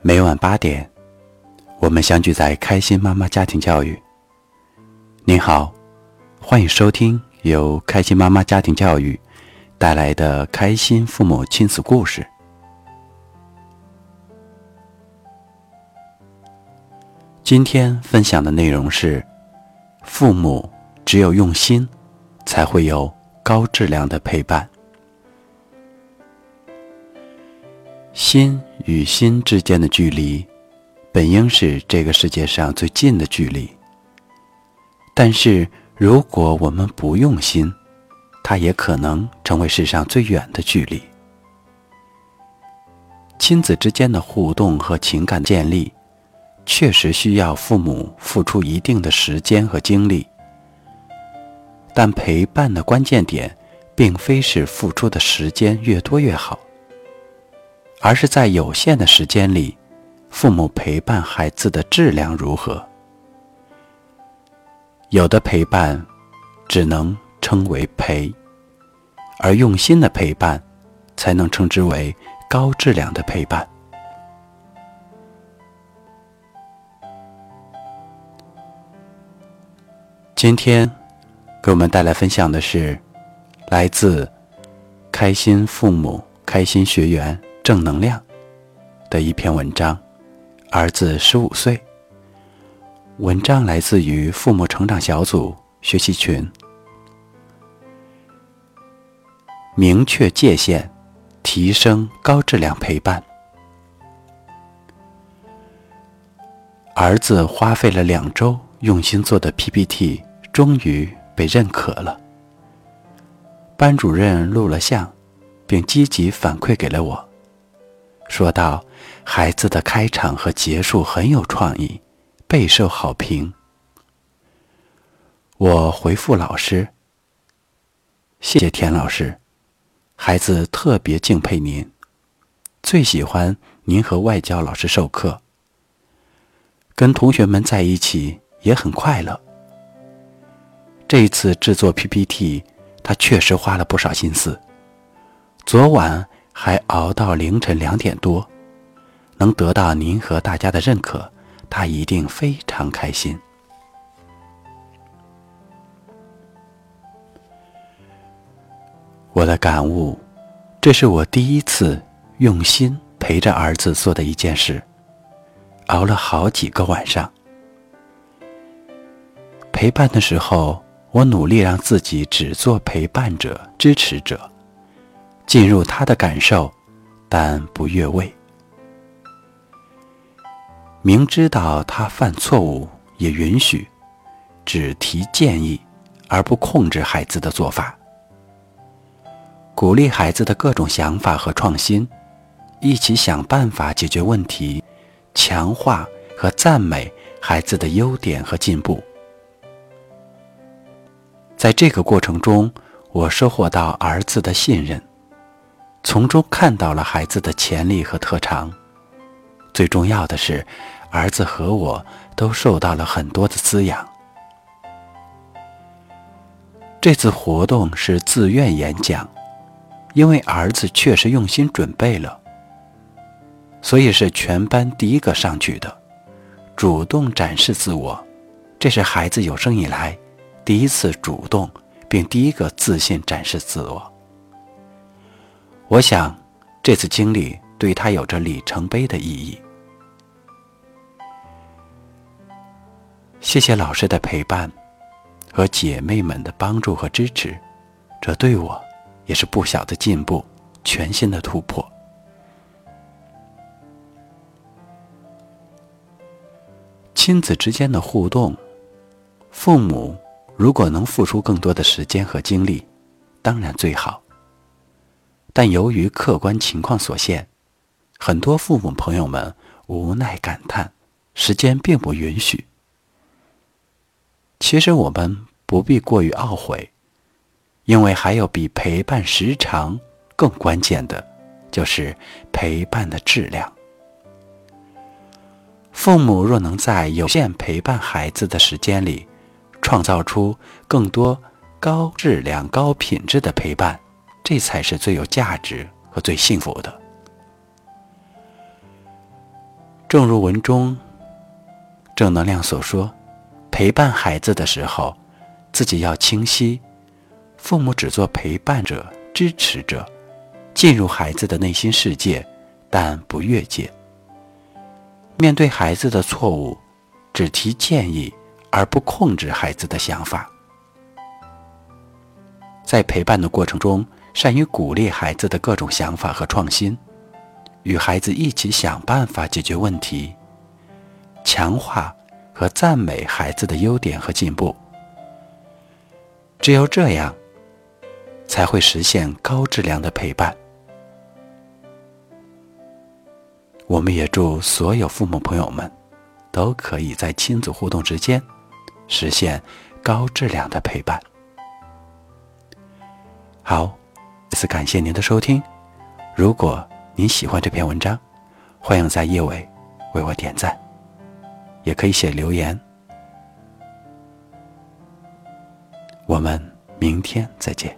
每晚八点，我们相聚在开心妈妈家庭教育。您好，欢迎收听由开心妈妈家庭教育带来的开心父母亲子故事。今天分享的内容是：父母只有用心，才会有高质量的陪伴。心与心之间的距离，本应是这个世界上最近的距离。但是，如果我们不用心，它也可能成为世上最远的距离。亲子之间的互动和情感建立，确实需要父母付出一定的时间和精力。但陪伴的关键点，并非是付出的时间越多越好。而是在有限的时间里，父母陪伴孩子的质量如何？有的陪伴只能称为陪，而用心的陪伴才能称之为高质量的陪伴。今天给我们带来分享的是来自开心父母开心学员。正能量的一篇文章，儿子十五岁。文章来自于父母成长小组学习群。明确界限，提升高质量陪伴。儿子花费了两周用心做的 PPT，终于被认可了。班主任录了像，并积极反馈给了我。说道：“孩子的开场和结束很有创意，备受好评。”我回复老师：“谢谢田老师，孩子特别敬佩您，最喜欢您和外教老师授课，跟同学们在一起也很快乐。这一次制作 PPT，他确实花了不少心思。昨晚。”还熬到凌晨两点多，能得到您和大家的认可，他一定非常开心。我的感悟，这是我第一次用心陪着儿子做的一件事，熬了好几个晚上。陪伴的时候，我努力让自己只做陪伴者、支持者。进入他的感受，但不越位。明知道他犯错误，也允许，只提建议，而不控制孩子的做法。鼓励孩子的各种想法和创新，一起想办法解决问题，强化和赞美孩子的优点和进步。在这个过程中，我收获到儿子的信任。从中看到了孩子的潜力和特长，最重要的是，儿子和我都受到了很多的滋养。这次活动是自愿演讲，因为儿子确实用心准备了，所以是全班第一个上去的，主动展示自我，这是孩子有生以来第一次主动并第一个自信展示自我。我想，这次经历对他有着里程碑的意义。谢谢老师的陪伴和姐妹们的帮助和支持，这对我也是不小的进步，全新的突破。亲子之间的互动，父母如果能付出更多的时间和精力，当然最好。但由于客观情况所限，很多父母朋友们无奈感叹：时间并不允许。其实我们不必过于懊悔，因为还有比陪伴时长更关键的，就是陪伴的质量。父母若能在有限陪伴孩子的时间里，创造出更多高质量、高品质的陪伴。这才是最有价值和最幸福的。正如文中正能量所说，陪伴孩子的时候，自己要清晰，父母只做陪伴者、支持者，进入孩子的内心世界，但不越界。面对孩子的错误，只提建议，而不控制孩子的想法。在陪伴的过程中，善于鼓励孩子的各种想法和创新，与孩子一起想办法解决问题，强化和赞美孩子的优点和进步。只有这样，才会实现高质量的陪伴。我们也祝所有父母朋友们，都可以在亲子互动之间，实现高质量的陪伴。好，次感谢您的收听。如果您喜欢这篇文章，欢迎在页尾为我点赞，也可以写留言。我们明天再见。